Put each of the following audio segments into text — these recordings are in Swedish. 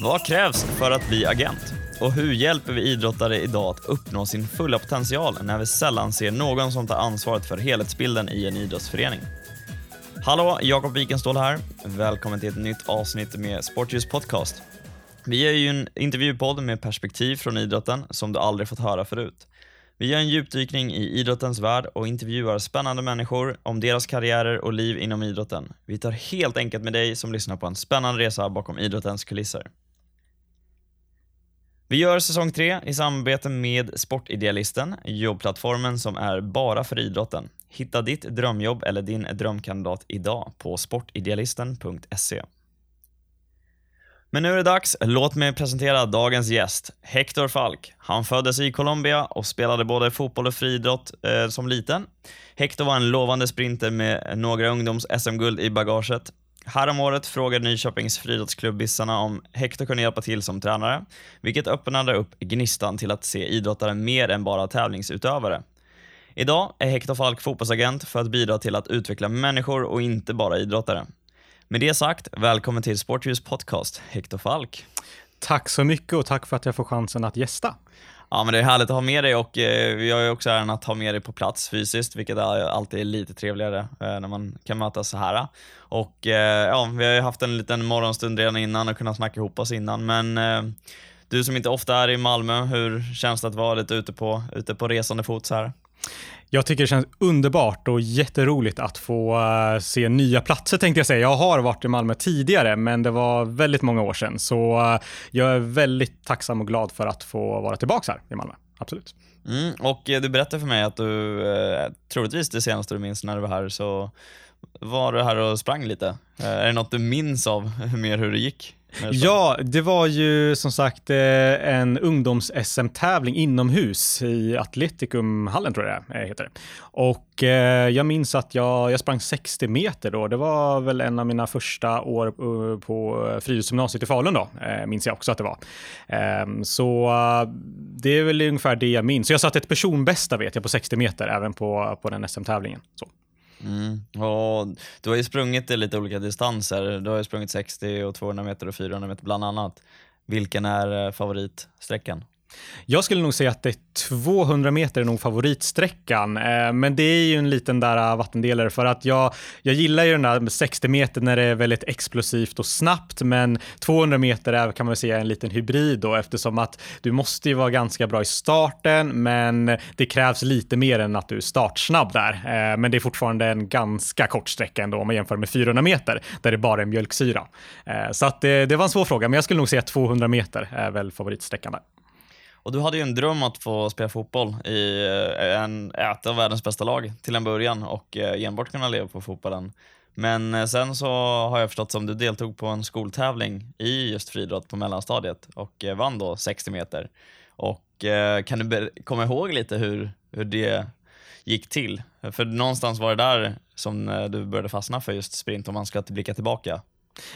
Vad krävs för att bli agent? Och hur hjälper vi idrottare idag att uppnå sin fulla potential när vi sällan ser någon som tar ansvaret för helhetsbilden i en idrottsförening? Hallå, Jakob Wikenståhl här. Välkommen till ett nytt avsnitt med Sportljus podcast. Vi är ju en intervjupodd med perspektiv från idrotten som du aldrig fått höra förut. Vi gör en djupdykning i idrottens värld och intervjuar spännande människor om deras karriärer och liv inom idrotten. Vi tar helt enkelt med dig som lyssnar på en spännande resa bakom idrottens kulisser. Vi gör säsong tre i samarbete med Sportidealisten, jobbplattformen som är bara för idrotten. Hitta ditt drömjobb eller din drömkandidat idag på sportidealisten.se. Men nu är det dags. Låt mig presentera dagens gäst, Hector Falk. Han föddes i Colombia och spelade både fotboll och friidrott eh, som liten. Hector var en lovande sprinter med några ungdoms-SM-guld i bagaget. Häromåret frågade Nyköpings friidrottsklubb Bissarna om Hector kunde hjälpa till som tränare, vilket öppnade upp gnistan till att se idrottare mer än bara tävlingsutövare. Idag är Hector Falk fotbollsagent för att bidra till att utveckla människor och inte bara idrottare. Med det sagt, välkommen till Sportljus podcast, Hector Falk. Tack så mycket och tack för att jag får chansen att gästa. Ja, men det är härligt att ha med dig och eh, vi har ju också äran att ha med dig på plats fysiskt, vilket är alltid lite trevligare eh, när man kan mötas så här. Och eh, ja, vi har ju haft en liten morgonstund redan innan och kunnat snacka ihop oss innan, men du som inte ofta är i Malmö, hur känns det att vara lite ute på, ute på resande fot så här? Jag tycker det känns underbart och jätteroligt att få uh, se nya platser tänkte jag säga. Jag har varit i Malmö tidigare, men det var väldigt många år sedan. Så uh, jag är väldigt tacksam och glad för att få vara tillbaka här i Malmö. Absolut. Mm, och eh, du berättade för mig att du, eh, troligtvis det senaste du minns när du var här, så var du här och sprang lite. Eh, är det något du minns av mer hur det gick? Ja, det var ju som sagt eh, en ungdoms-SM-tävling inomhus i Atleticumhallen tror jag det heter. Och eh, jag minns att jag, jag sprang 60 meter då. Det var väl en av mina första år eh, på friluftsgymnasiet i Falun då, minns jag också att det var. Ehm, så det är väl ungefär det jag minns. Så jag satte ett personbästa vet jag på 60 meter även på, på den SM-tävlingen. Mm. Och du har ju sprungit i lite olika distanser. Du har ju sprungit 60 och 200 meter och 400 meter bland annat. Vilken är eh, favoritsträckan? Jag skulle nog säga att det är 200 meter är nog favoritsträckan, eh, men det är ju en liten där eh, vattendelare för att jag, jag gillar ju den där 60 meter när det är väldigt explosivt och snabbt, men 200 meter är kan man säga en liten hybrid då eftersom att du måste ju vara ganska bra i starten, men det krävs lite mer än att du är startsnabb där. Eh, men det är fortfarande en ganska kort sträcka ändå om man jämför med 400 meter där det bara är mjölksyra. Så att det, det var en svår fråga, men jag skulle nog säga 200 meter är väl favoritsträckan där. Och du hade ju en dröm att få spela fotboll i eh, en, ett av världens bästa lag till en början och eh, enbart kunna leva på fotbollen. Men eh, sen så har jag förstått som du deltog på en skoltävling i just friidrott på mellanstadiet och vann då 60 meter. Och kan du komma ihåg lite hur, hur det gick till? För någonstans var det där som du började fastna för just sprint om man ska blicka tillbaka.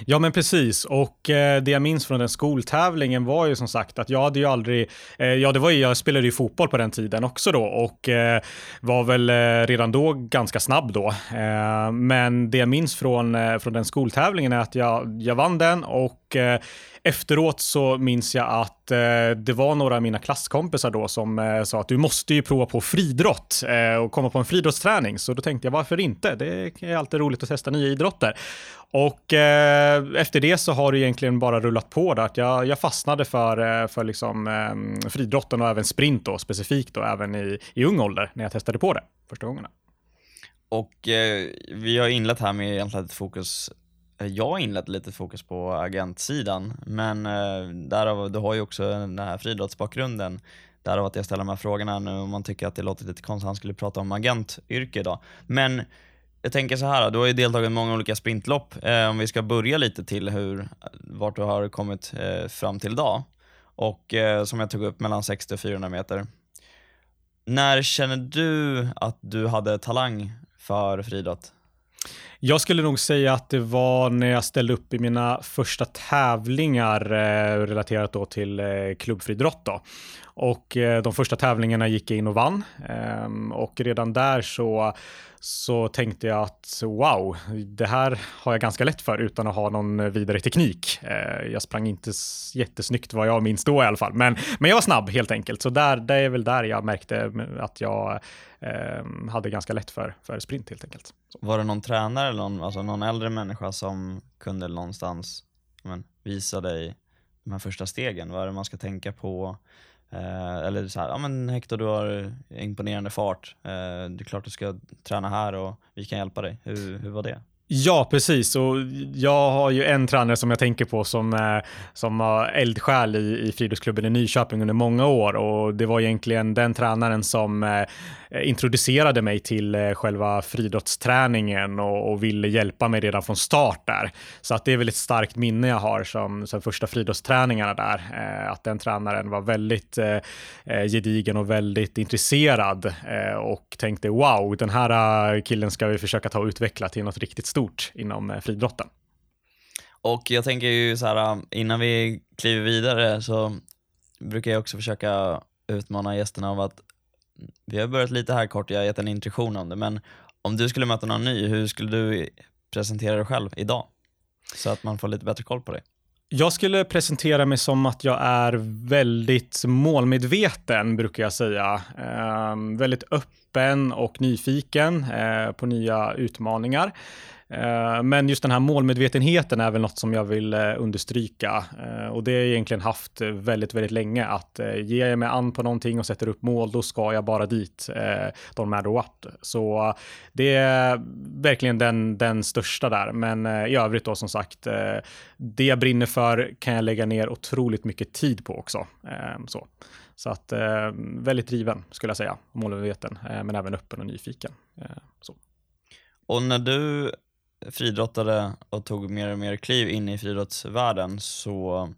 Ja, men precis. Och eh, det jag minns från den skoltävlingen var ju som sagt att jag hade ju aldrig, eh, ja det var ju, jag spelade ju fotboll på den tiden också då och eh, var väl eh, redan då ganska snabb då. Eh, men det jag minns från, eh, från den skoltävlingen är att jag, jag vann den och eh, Efteråt så minns jag att eh, det var några av mina klasskompisar då som eh, sa att du måste ju prova på fridrott eh, och komma på en friidrottsträning. Så då tänkte jag varför inte? Det är alltid roligt att testa nya idrotter. Och eh, efter det så har det egentligen bara rullat på där. Att jag, jag fastnade för, eh, för liksom, eh, friidrotten och även sprint då, specifikt då, även i, i ung ålder när jag testade på det första gångerna. Och eh, vi har inlett här med egentligen ett fokus eh, jag har inlett lite fokus på agentsidan, men eh, därav, du har ju också den här friidrottsbakgrunden. Därav att jag ställer de här frågorna nu om man tycker att det låter lite konstigt att han skulle prata om agentyrke idag. Men jag tänker så här, du har ju deltagit i många olika sprintlopp. Eh, om vi ska börja lite till hur, vart du har kommit eh, fram till idag. Och eh, som jag tog upp, mellan 60 och 400 meter. När känner du att du hade talang för friidrott? Jag skulle nog säga att det var när jag ställde upp i mina första tävlingar eh, relaterat då till eh, klubbfriidrott. Då. Och eh, de första tävlingarna gick jag in och vann. Ehm, och redan där så, så tänkte jag att wow, det här har jag ganska lätt för utan att ha någon vidare teknik. Eh, jag sprang inte jättesnyggt vad jag minns då i alla fall, men, men jag var snabb helt enkelt. Så där, det är väl där jag märkte eh, att jag eh, hade ganska lätt för, för sprint helt enkelt. Så. Var det någon tränare eller någon, alltså någon äldre människa som kunde någonstans men, visa dig de här första stegen? Vad är det man ska tänka på? Eh, eller så här, ja men Hector du har imponerande fart. Eh, det är klart du ska träna här och vi kan hjälpa dig. Hur, hur var det? Ja, precis. Och jag har ju en tränare som jag tänker på som, eh, som var eldsjäl i, i friidrottsklubben i Nyköping under många år och det var egentligen den tränaren som eh, introducerade mig till eh, själva friidrottsträningen och, och, ville hjälpa mig redan från start där. Så att det är väl ett starkt minne jag har som, som första friidrottsträningarna där. att den tränaren var väldigt gedigen och väldigt intresserad och tänkte wow, den här killen ska vi försöka ta och utveckla till något riktigt stort stort inom eh, friidrotten. Och jag tänker ju så här, innan vi kliver vidare så brukar jag också försöka utmana gästerna av att vi har börjat lite här kort, jag har gett en introduktion om det, men om du skulle möta någon ny, hur skulle du presentera dig själv idag? Så att man får lite bättre koll på dig. Jag skulle presentera mig som att jag är väldigt målmedveten, brukar jag säga. Eh, väldigt öppen och nyfiken eh, på nya utmaningar. Eh, men just den här målmedvetenheten är väl något som jag vill eh, understryka eh, och det har jag egentligen haft väldigt, väldigt länge att ger jag mig an på någonting och sätter upp mål, då ska jag bara dit, Don't matter what. Så det är verkligen den, den största där. Men i övrigt då som sagt, det jag brinner för kan jag lägga ner otroligt mycket tid på också. Så. Så att väldigt driven skulle jag säga, målmedveten, men även öppen och nyfiken. Så. Och när du friidrottade och tog mer och mer kliv in i friidrottsvärlden så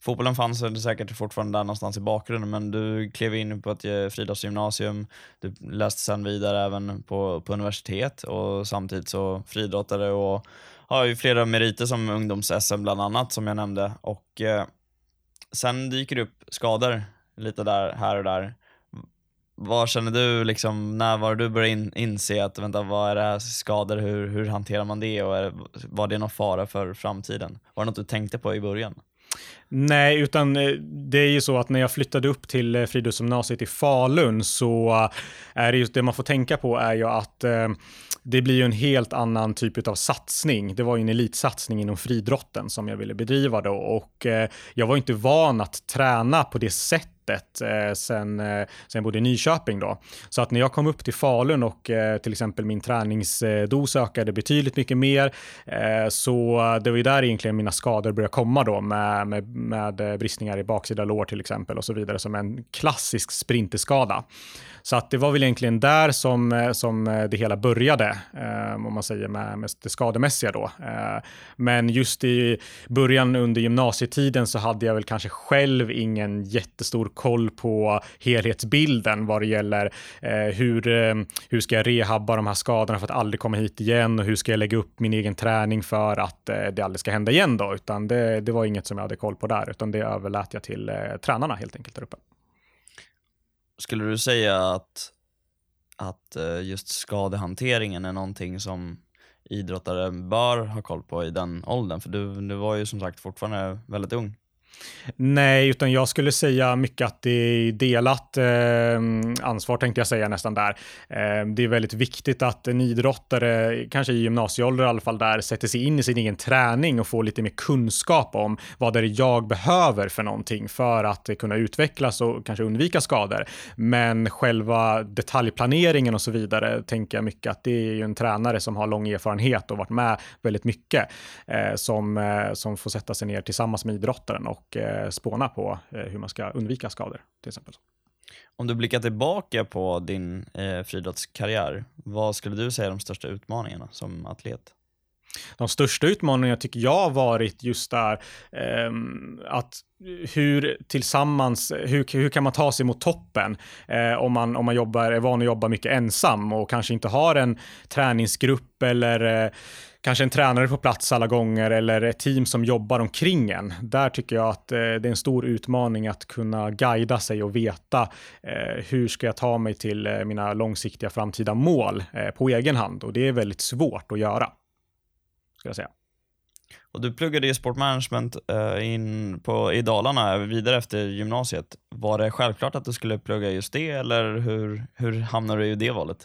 fotbollen fanns det säkert fortfarande där någonstans i bakgrunden men du klev in på ett eh, friidrottsgymnasium, du läste sen vidare även på, på universitet och samtidigt så friidrottade och har ju flera meriter som ungdoms-SM bland annat som jag nämnde. Och eh, sen dyker det upp skador lite där, här och där vad känner du, liksom, när var du började in, inse att vänta, vad är det här skador, hur, hur hanterar man det och är, var det någon fara för framtiden? Var det något du tänkte på i början? Nej, utan eh, det är ju så att när jag flyttade upp till eh, Fridhusgymnasiet i Falun så är det just det man får tänka på är ju att eh, det blir ju en helt annan typ av satsning. Det var ju en elitsatsning inom fridrotten som jag ville bedriva då och jag var inte van att träna på det sättet eh, sen, eh, sen jag bodde i Nyköping då. Så att när jag kom upp till Falun och eh, till exempel min träningsdos eh, ökade betydligt mycket mer, eh, så det var ju där egentligen mina skador började komma då med, med, med eh, bristningar i baksida lår till exempel och så vidare som en klassisk sprinterskada. Så att det var väl egentligen där som, eh, som det hela började, eh, om man säger med, med det skademässiga då. Eh, men just i början under gymnasietiden så hade jag väl kanske själv ingen jättestor koll på helhetsbilden vad det gäller eh, hur, eh, hur ska jag rehabba de här skadorna för att aldrig komma hit igen och hur ska jag lägga upp min egen träning för att eh, det aldrig ska hända igen då, utan det, det var inget som jag hade koll på där, utan det överlät jag till eh, tränarna helt enkelt där uppe. Skulle du säga att, att eh, just skadehanteringen är någonting som idrottare bör ha koll på i den åldern? För du, du var ju som sagt fortfarande väldigt ung. Nej, utan jag skulle säga mycket att det är delat eh, ansvar tänkte jag säga nästan där. Eh, det är väldigt viktigt att en idrottare, kanske i gymnasieålder i alla fall, där sätter sig in i sin egen träning och får lite mer kunskap om vad det är jag behöver för någonting för att kunna utvecklas och kanske undvika skador. Men själva detaljplaneringen och så vidare tänker jag mycket att det är ju en tränare som har lång erfarenhet och varit med väldigt mycket eh, som, eh, som får sätta sig ner tillsammans med idrottaren och och eh, spåna på eh, hur man ska undvika skador till exempel. Om du blickar tillbaka på din eh, friidrottskarriär, vad skulle du säga är de största utmaningarna som atlet? De största utmaningarna tycker jag har varit just där eh, att hur tillsammans, hur, hur kan man ta sig mot toppen eh, om, man, om man jobbar, är van att jobba mycket ensam och kanske inte har en träningsgrupp eller eh, kanske en tränare på plats alla gånger eller ett team som jobbar omkring en. Där tycker jag att eh, det är en stor utmaning att kunna guida sig och veta eh, hur ska jag ta mig till eh, mina långsiktiga framtida mål eh, på egen hand och det är väldigt svårt att göra. Ska jag säga. Och du pluggade ju sportmanagement uh, eh, in på, i Dalarna eh, vidare efter gymnasiet. Var det självklart att du skulle plugga just det eller hur, hur hamnade du i det valet?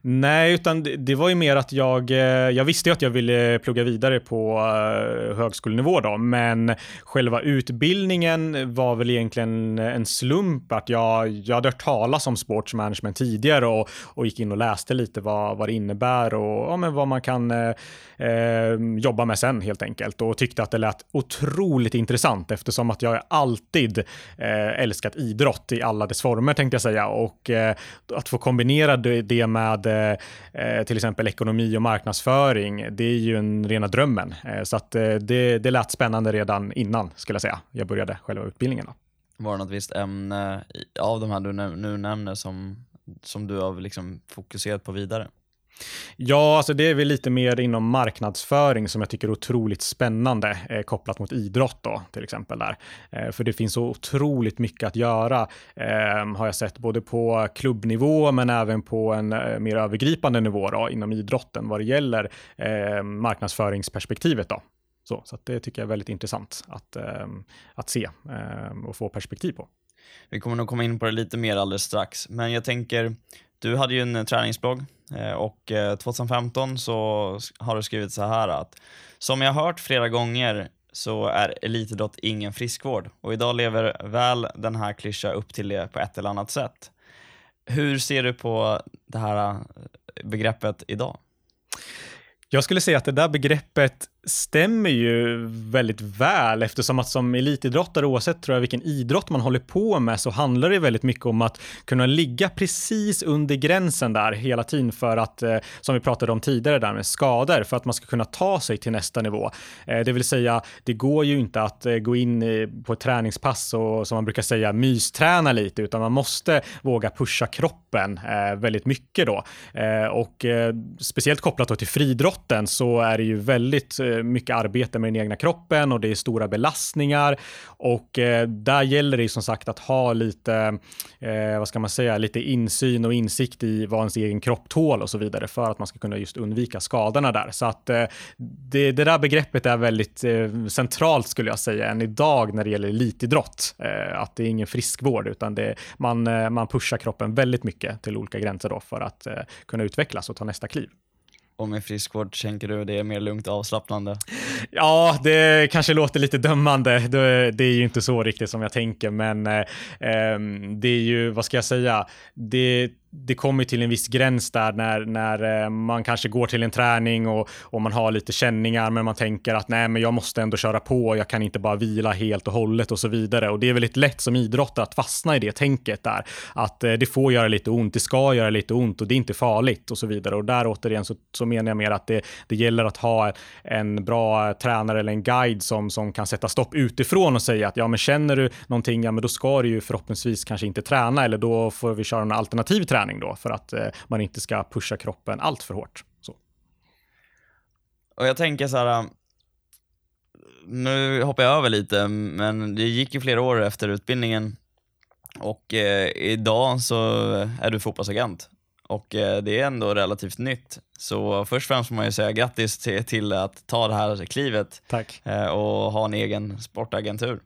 Nej, utan det, det var ju mer att jag, eh, jag visste ju att jag ville plugga vidare på uh, högskolenivå då, men själva utbildningen var väl egentligen en slump att jag, jag hade hört talas om sportsmanagement tidigare och, och gick in och läste lite vad, vad det innebär och ja, men vad man kan uh, jobba med sen helt enkelt och tyckte att det lät otroligt intressant eftersom att jag alltid eh, älskat idrott i alla dess former tänkte jag säga och eh, att få kombinera det med eh, eh, till exempel ekonomi och marknadsföring, det är ju en rena drömmen. Eh, så att eh, det, det lät spännande redan innan skulle jag säga. Jag började själva utbildningen. Då. Var det något visst ämne av de här du nu nämner som, som du har liksom fokuserat på vidare? Ja, alltså det är väl lite mer inom marknadsföring som jag tycker är otroligt spännande eh, kopplat mot idrott då till exempel där. Eh, för det finns så otroligt mycket att göra eh, har jag sett både på klubbnivå men även på en eh, mer övergripande nivå då, inom idrotten vad det gäller eh, marknadsföringsperspektivet då. Så, så det tycker jag är väldigt intressant att, eh, att se ehm, och få perspektiv på. Vi kommer nog komma in på det lite mer alldeles strax, men jag tänker, du hade ju en eh, träningsblogg eh, och eh, 2015 så har du skrivit så här att som jag hört flera gånger så är elitidrott ingen friskvård och idag lever väl den här klyscha upp till det på ett eller annat sätt. Hur ser du på det här begreppet idag? Jag skulle säga att det där begreppet stämmer ju väldigt väl eftersom att som elitidrottare oavsett tror jag vilken idrott man håller på med så handlar det väldigt mycket om att kunna ligga precis under gränsen där hela tiden för att, eh, som vi pratade om tidigare där med skador, för att man ska kunna ta sig till nästa nivå. Eh, det vill säga, det går ju inte att eh, gå in på ett träningspass och som man brukar säga mysträna lite, utan man måste våga pusha kroppen väldigt mycket då. Och speciellt kopplat till friidrotten så är det ju väldigt mycket arbete med den egna kroppen och det är stora belastningar och eh, där gäller det som sagt att ha lite, eh, vad ska man säga, lite insyn och insikt i vad ens egen kropp tål och så vidare för att man ska kunna just undvika skadorna där. Så att eh, det, det där begreppet är väldigt eh, centralt skulle jag säga än idag när det gäller elitidrott. Eh, att det är ingen friskvård utan det, man, eh, man pushar kroppen väldigt mycket till olika gränser då för att eh, kunna utvecklas och ta nästa kliv. Och med friskvård tänker du det är mer lugnt och avslappnande? Ja, det kanske låter lite dömande. Det, det är ju inte så riktigt som jag tänker, men eh, ehm, det är ju, vad ska jag säga, det det kommer till en viss gräns där när, när eh, man kanske går till en träning och, och man har lite känningar men man tänker att nej men jag måste ändå köra på, jag kan inte bara vila helt och hållet och så vidare. Och det är väldigt lätt som idrottare att fastna i det tänket där. Att eh, det får göra lite ont, det ska göra lite ont och det är inte farligt och så vidare. Och där återigen så, så menar jag mer att det, det gäller att ha en bra tränare eller en guide som, som kan sätta stopp utifrån och säga att ja men känner du någonting, ja men då ska du ju förhoppningsvis kanske inte träna eller då får vi köra en alternativ träning träning då för att eh, man inte ska pusha kroppen allt för hårt. Så. Och jag tänker så här, nu hoppar jag över lite, men det gick ju flera år efter utbildningen och eh, idag så är du fotbollsagent och eh, det är ändå relativt nytt. Så först och främst får man ju säga grattis till, till att ta det här klivet Tack. Eh, och ha en egen sportagentur.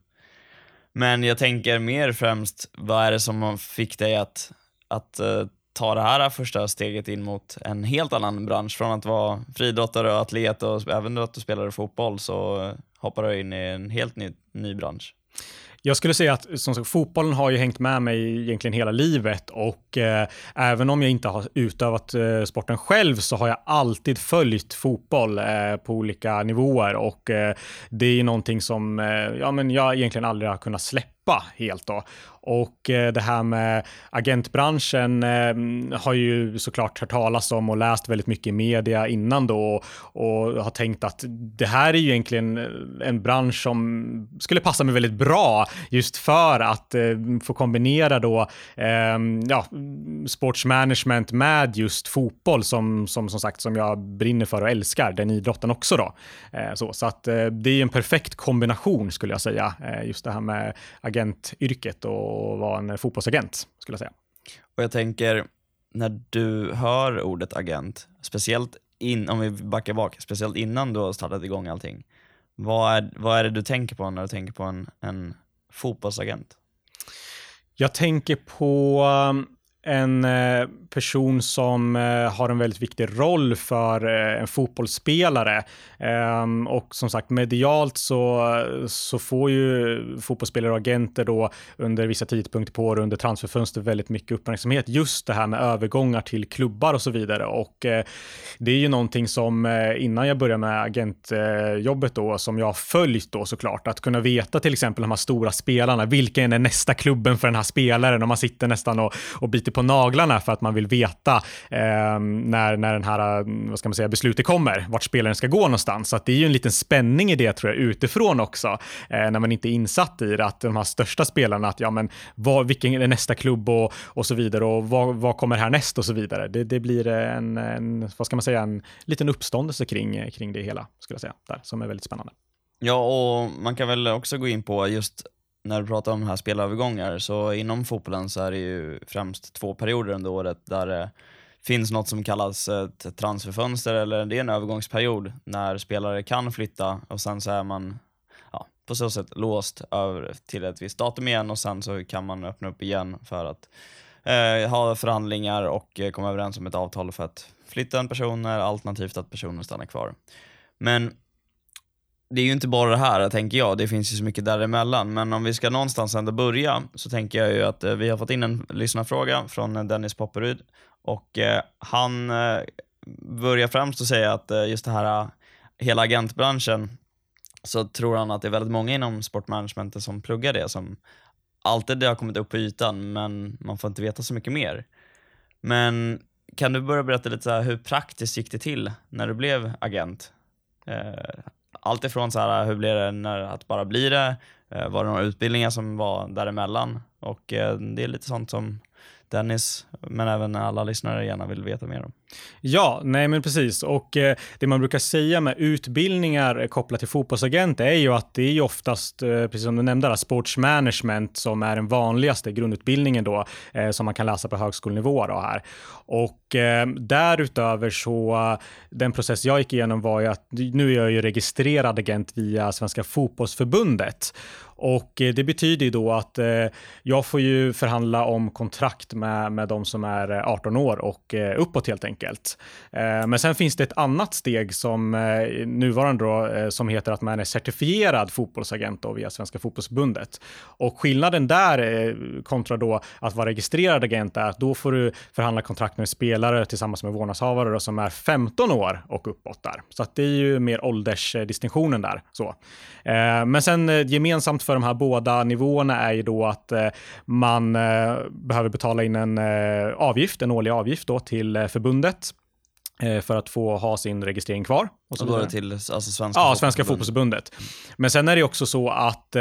Men jag tänker mer främst, vad är det som fick dig att att eh, ta det här första steget in mot en helt annan bransch. Från att vara friidrottare och atlet och även att du spelade fotboll så eh, hoppar du in i en helt ny, ny bransch. Jag skulle säga att som sagt, fotbollen har ju hängt med mig egentligen hela livet och eh, även om jag inte har utövat eh, sporten själv så har jag alltid följt fotboll eh, på olika nivåer och eh, det är någonting som eh, ja, men jag egentligen aldrig har kunnat släppa helt då. Och eh, det här med agentbranschen eh, har ju såklart hört talas om och läst väldigt mycket i media innan då och har tänkt att det här är ju egentligen eh, en bransch som skulle passa mig väldigt bra just för att få kombinera då ehm, ja, sportsmanagement med just fotboll som, som som sagt som jag brinner för och älskar, den idrotten också då. så, så att det är en perfekt kombination skulle jag säga, just det här med agentyrket och och vara en fotbollsagent, skulle jag säga. Och jag tänker, när du hör ordet agent, speciellt in, om vi backar bak, speciellt innan du har startat igång allting, vad är, vad är det du tänker på när du tänker på en, en fotbollsagent? Jag tänker på en eh, person som eh, har en väldigt viktig roll för eh, en fotbollsspelare. Ehm, och som sagt, medialt så, så får ju fotbollsspelare och agenter då under vissa tidpunkter på året under transferfönster väldigt mycket uppmärksamhet. Just det här med övergångar till klubbar och så vidare. Och det är ju någonting som innan jag började med agentjobbet då, som jag har följt då såklart, att kunna veta till exempel de här stora spelarna, vilken är nästa klubben för den här spelaren? Och man sitter nästan och, och biter på på naglarna för att man vill veta eh, när, när den här, vad ska man säga, beslutet kommer, vart spelaren ska gå någonstans. Så att det är ju en liten spänning i det tror jag utifrån också, eh, när man inte är insatt i det, att de här största spelarna, att ja men vad, vilken är nästa klubb och, och så vidare och vad, vad kommer härnäst och så vidare. Det, det blir en, en, vad ska man säga, en liten uppståndelse kring, kring det hela, skulle jag säga, där, som är väldigt spännande. Ja, och man kan väl också gå in på just när du pratar om här spelövergångar, så inom fotbollen så är det ju främst två perioder under året där det finns något som kallas ett transferfönster, eller det är en övergångsperiod när spelare kan flytta och sen så är man ja, på så sätt låst över till ett visst datum igen och sen så kan man öppna upp igen för att eh, ha förhandlingar och eh, komma överens om ett avtal för att flytta en person alternativt att personen stannar kvar. Men det är ju inte bara det här, tänker jag. Det finns ju så mycket däremellan. Men om vi ska någonstans ändå börja så tänker jag ju att eh, vi har fått in en lyssnarfråga från eh, Dennis Popperud och eh, han eh, börjar främst att säga att eh, just det här, eh, hela agentbranschen, så tror han att det är väldigt många inom sportmanagementen som pluggar det, som alltid det har kommit upp på ytan, men man får inte veta så mycket mer. Men kan du börja berätta lite så här, hur praktiskt gick det till när du blev agent? Allt ifrån så här, hur blir det när att bara bli det? Eh, var det några utbildningar som var däremellan? Och eh, det är lite sånt som Dennis, men även alla lyssnare gärna vill veta mer om. Ja, nej men precis. Och eh, det man brukar säga med utbildningar eh, kopplat till fotbollsagent är ju att det är ju oftast, eh, precis som du nämnde, sportsmanagement som är den vanligaste grundutbildningen då, eh, som man kan läsa på högskolenivå då här. Och eh, därutöver så, den process jag gick igenom var ju att nu är jag ju registrerad agent via Svenska fotbollsförbundet och eh, det betyder ju då att eh, jag får ju förhandla om kontrakt med, med de som är eh, 18 år och uppåt helt enkelt. Men sen finns det ett annat steg som nuvarande då, som heter att man är certifierad fotbollsagent då via Svenska fotbollsbundet. Och skillnaden där kontra då att vara registrerad agent är att då får du förhandla kontrakt med spelare tillsammans med vårdnadshavare då, som är 15 år och uppåt där. Så att det är ju mer åldersdistinktionen där. Så. Men sen gemensamt för de här båda nivåerna är ju då att eh, man eh, behöver betala in en eh, avgift, en årlig avgift då till förbundet för att få ha sin registrering kvar. Och så och då är det till alltså Svenska Ja, Svenska fotbollsförbundet. Men sen är det också så att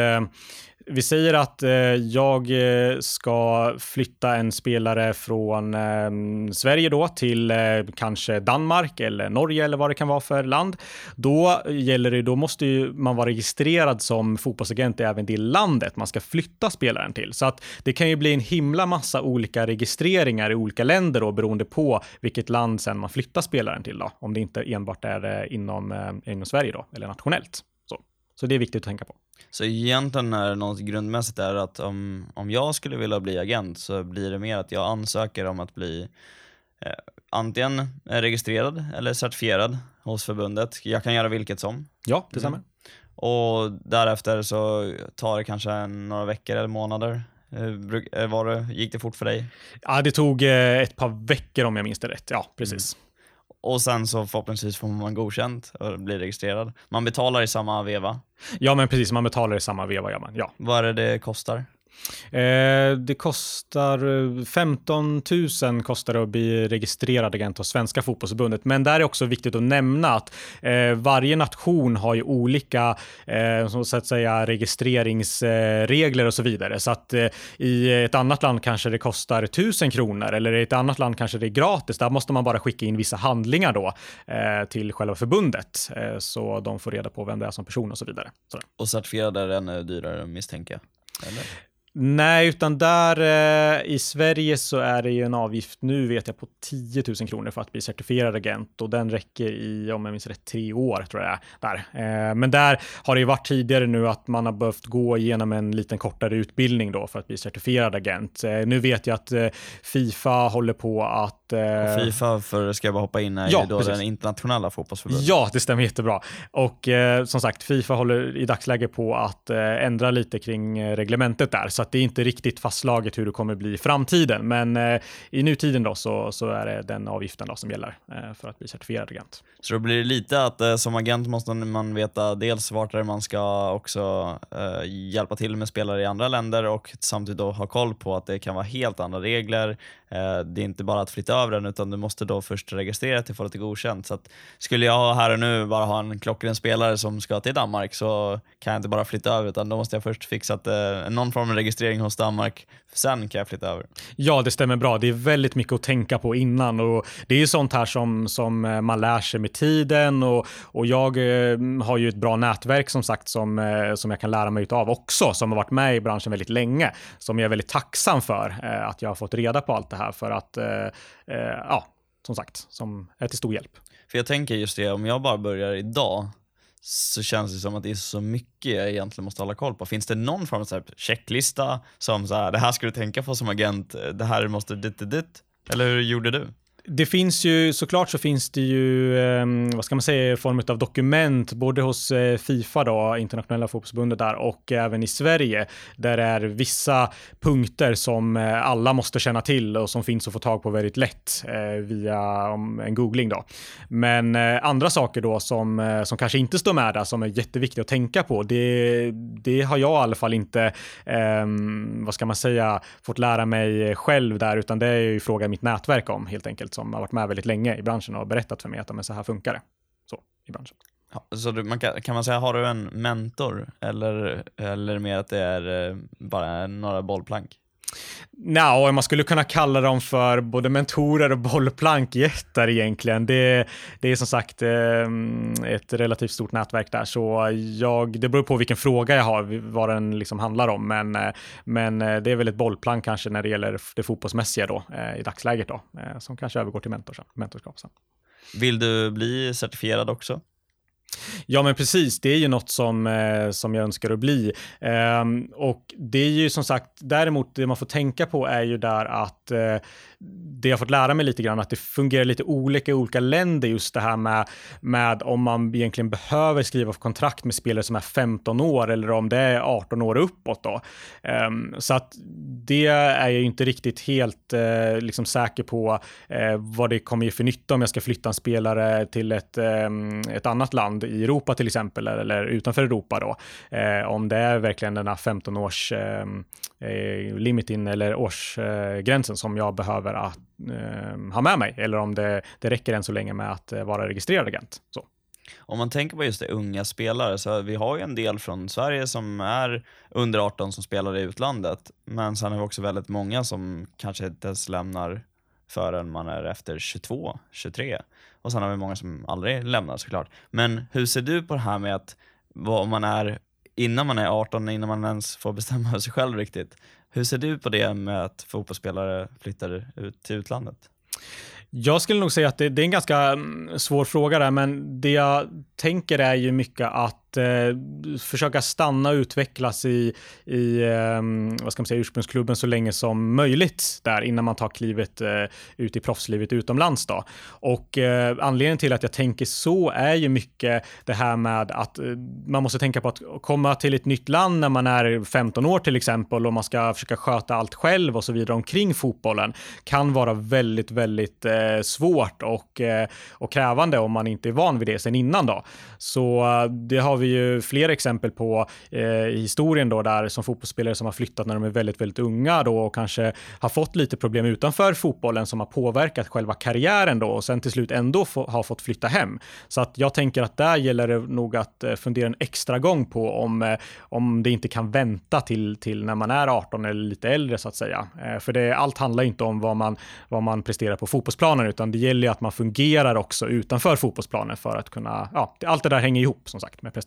vi säger att eh, jag eh, ska flytta en spelare från eh, Sverige då till eh, kanske Danmark eller Norge eller vad det kan vara för land. Då gäller det, då måste ju man vara registrerad som fotbollsagent även det landet man ska flytta spelaren till. Så att det kan ju bli en himla massa olika registreringar i olika länder då beroende på vilket land sen man flyttar spelaren till då. Om det inte enbart är eh, inom, eh, inom Sverige då eller nationellt. Så, så det är viktigt att tänka på. Så egentligen är det något grundmässigt är att om, om jag skulle vilja bli agent så blir det mer att jag ansöker om att bli eh, antingen registrerad eller certifierad hos förbundet. Jag kan göra vilket som. Ja, det stämmer. Mm. Och därefter så tar det kanske några veckor eller månader. Eh, var det, gick det fort för dig? Ja, det tog eh, ett par veckor om jag minns det rätt. Ja, precis. Och sen så förhoppningsvis får man godkänt och blir registrerad. Man betalar i samma veva. Ja, men precis. Man betalar i samma veva, ja. Man. ja. Vad är det det kostar? Eh, det kostar eh, 15 000 kostar det att bli registrerad agent hos Svenska fotbollsförbundet. Men där är också viktigt att nämna att eh, varje nation har ju olika eh, så att säga, registreringsregler och så vidare. Så att eh, i ett annat land kanske det kostar 1000 kronor eller i ett annat land kanske det är gratis. Där måste man bara skicka in vissa handlingar då eh, till själva förbundet eh, så de får reda på vem det är som person och så vidare. Sådär. Och certifierad är ännu dyrare misstänker jag? Eller? Nej, utan där eh, i Sverige så är det ju en avgift nu vet jag på 10 000 kronor för att bli certifierad agent och den räcker i, om jag minns rätt, tre år tror jag där. Eh, men där har det ju varit tidigare nu att man har behövt gå igenom en liten kortare utbildning då för att bli certifierad agent. Eh, nu vet jag att eh, Fifa håller på att... Eh, Fifa, för ska jag bara hoppa in, är ja, då precis. den internationella fotbollsförbundet. Ja, det stämmer jättebra. Och eh, som sagt, Fifa håller i dagsläget på att ändra lite kring reglementet där så att det är inte riktigt fastslaget hur det kommer bli i framtiden. Men eh, i nutiden då så, så är det den avgiften då som gäller eh, för att bli certifierad agent. Så då blir det lite att eh, som agent måste man veta dels vart där man ska också eh, hjälpa till med spelare i andra länder och samtidigt då ha koll på att det kan vara helt andra regler. Eh, det är inte bara att flytta över den utan du måste då först registrera till att få det godkänt. Så att, skulle jag här och nu bara ha en klockren spelare som ska till Danmark så kan jag inte bara flytta över utan då måste jag först fixa att, eh, någon form av registrering hos Danmark. Sen kan jag flytta över. Ja, det stämmer bra. Det är väldigt mycket att tänka på innan och det är ju sånt här som, som eh, man lär sig med tiden och, och jag eh, har ju ett bra nätverk som sagt som, eh, som jag kan lära mig av också, som har varit med i branschen väldigt länge, som jag är väldigt tacksam för att jag har fått reda på allt det här för att, ja, som sagt, som är till stor hjälp. För jag tänker just det, om jag bara börjar idag så känns det som att det är så mycket jag egentligen måste hålla koll på. Finns det någon form av checklista som så här, det här ska du tänka på som agent, eh, det här måste dit, dit, dit? Eller hur gjorde du? Det finns ju, såklart så finns det ju, ehm, vad ska man säga, i form av dokument, både hos eh, Fifa då, internationella fotbollsförbundet där, och även i Sverige, där det är vissa punkter som eh, alla måste känna till och som finns att få tag på väldigt lätt eh, via en googling då. Men andra saker då som, som kanske inte står med där, som är jätteviktiga att tänka på, det, det har jag i alla fall inte, ehm, vad ska man säga, fått lära mig själv där, utan det är ju fråga mitt nätverk om helt enkelt som har varit med väldigt länge i branschen och berättat för mig att men så här funkar det. Så, i branschen. Så du, man kan, kan, man säga, har du en mentor eller, eller mer att det är eh, bara några bollplank? Nja, man skulle kunna kalla dem för både mentorer och bollplankjättar egentligen. Det, det är som sagt eh, ett relativt stort nätverk där, så jag, det beror på vilken fråga jag har, vad den liksom handlar om. Men, eh, men eh, det är väl ett bollplank kanske när det gäller det fotbollsmässiga då, i dagsläget då, som kanske övergår till mentor, mentorskap sen. Vill du bli certifierad också? Ja, men precis. Det är ju något som, eh, som jag önskar att bli. Eh, och det är ju som sagt, däremot det man får tänka på är ju där att eh, det jag fått lära mig lite grann att det fungerar lite olika i olika länder just det här med, med om man egentligen behöver skriva för kontrakt med spelare som är 15 år eller om det är 18 år uppåt då. Ehm, så att det är jag inte riktigt helt eh, liksom säker på eh, vad det kommer ge för nytta om jag ska flytta en spelare till ett, ehm, ett annat land i Europa till exempel eller utanför Europa då. Eh, om det är verkligen den här 15 års ehm, eh, limitin eller årsgränsen som jag behöver att, ehm, ha med mig eller om det, det räcker än så länge med att eh, vara registrerad agent. Så. Om man tänker på just det, unga spelare, så vi har ju en del från Sverige som är under 18 som spelar i utlandet, men sen har vi också väldigt många som kanske inte ens lämnar förrän man är efter 22, 23. Och sen har vi många som aldrig lämnar såklart. Men hur ser du på det här med att vad man är innan man är 18, innan man ens får bestämma över sig själv riktigt. Hur ser du på det med att fotbollsspelare flyttar ut till utlandet? Jag skulle nog säga att det, det, är en ganska mm, svår fråga där, men det jag tänker är ju mycket att eh, försöka stanna och utvecklas i, i eh, vad ska man säga, ursprungsklubben så länge som möjligt där innan man tar klivet eh, ut i proffslivet utomlands. Då. Och eh, anledningen till att jag tänker så är ju mycket det här med att eh, man måste tänka på att komma till ett nytt land när man är 15 år till exempel och man ska försöka sköta allt själv och så vidare omkring fotbollen kan vara väldigt, väldigt eh, svårt och, eh, och krävande om man inte är van vid det sen innan då. Så eh, det har vi vi ju flera exempel på eh, i historien då där som fotbollsspelare som har flyttat när de är väldigt, väldigt unga då och kanske har fått lite problem utanför fotbollen som har påverkat själva karriären då och sen till slut ändå få, har fått flytta hem. Så att jag tänker att där gäller det nog att eh, fundera en extra gång på om, eh, om det inte kan vänta till, till när man är 18 eller lite äldre så att säga. Eh, för det, allt handlar inte om vad man, vad man presterar på fotbollsplanen utan det gäller att man fungerar också utanför fotbollsplanen för att kunna, ja, allt det där hänger ihop som sagt med prestation.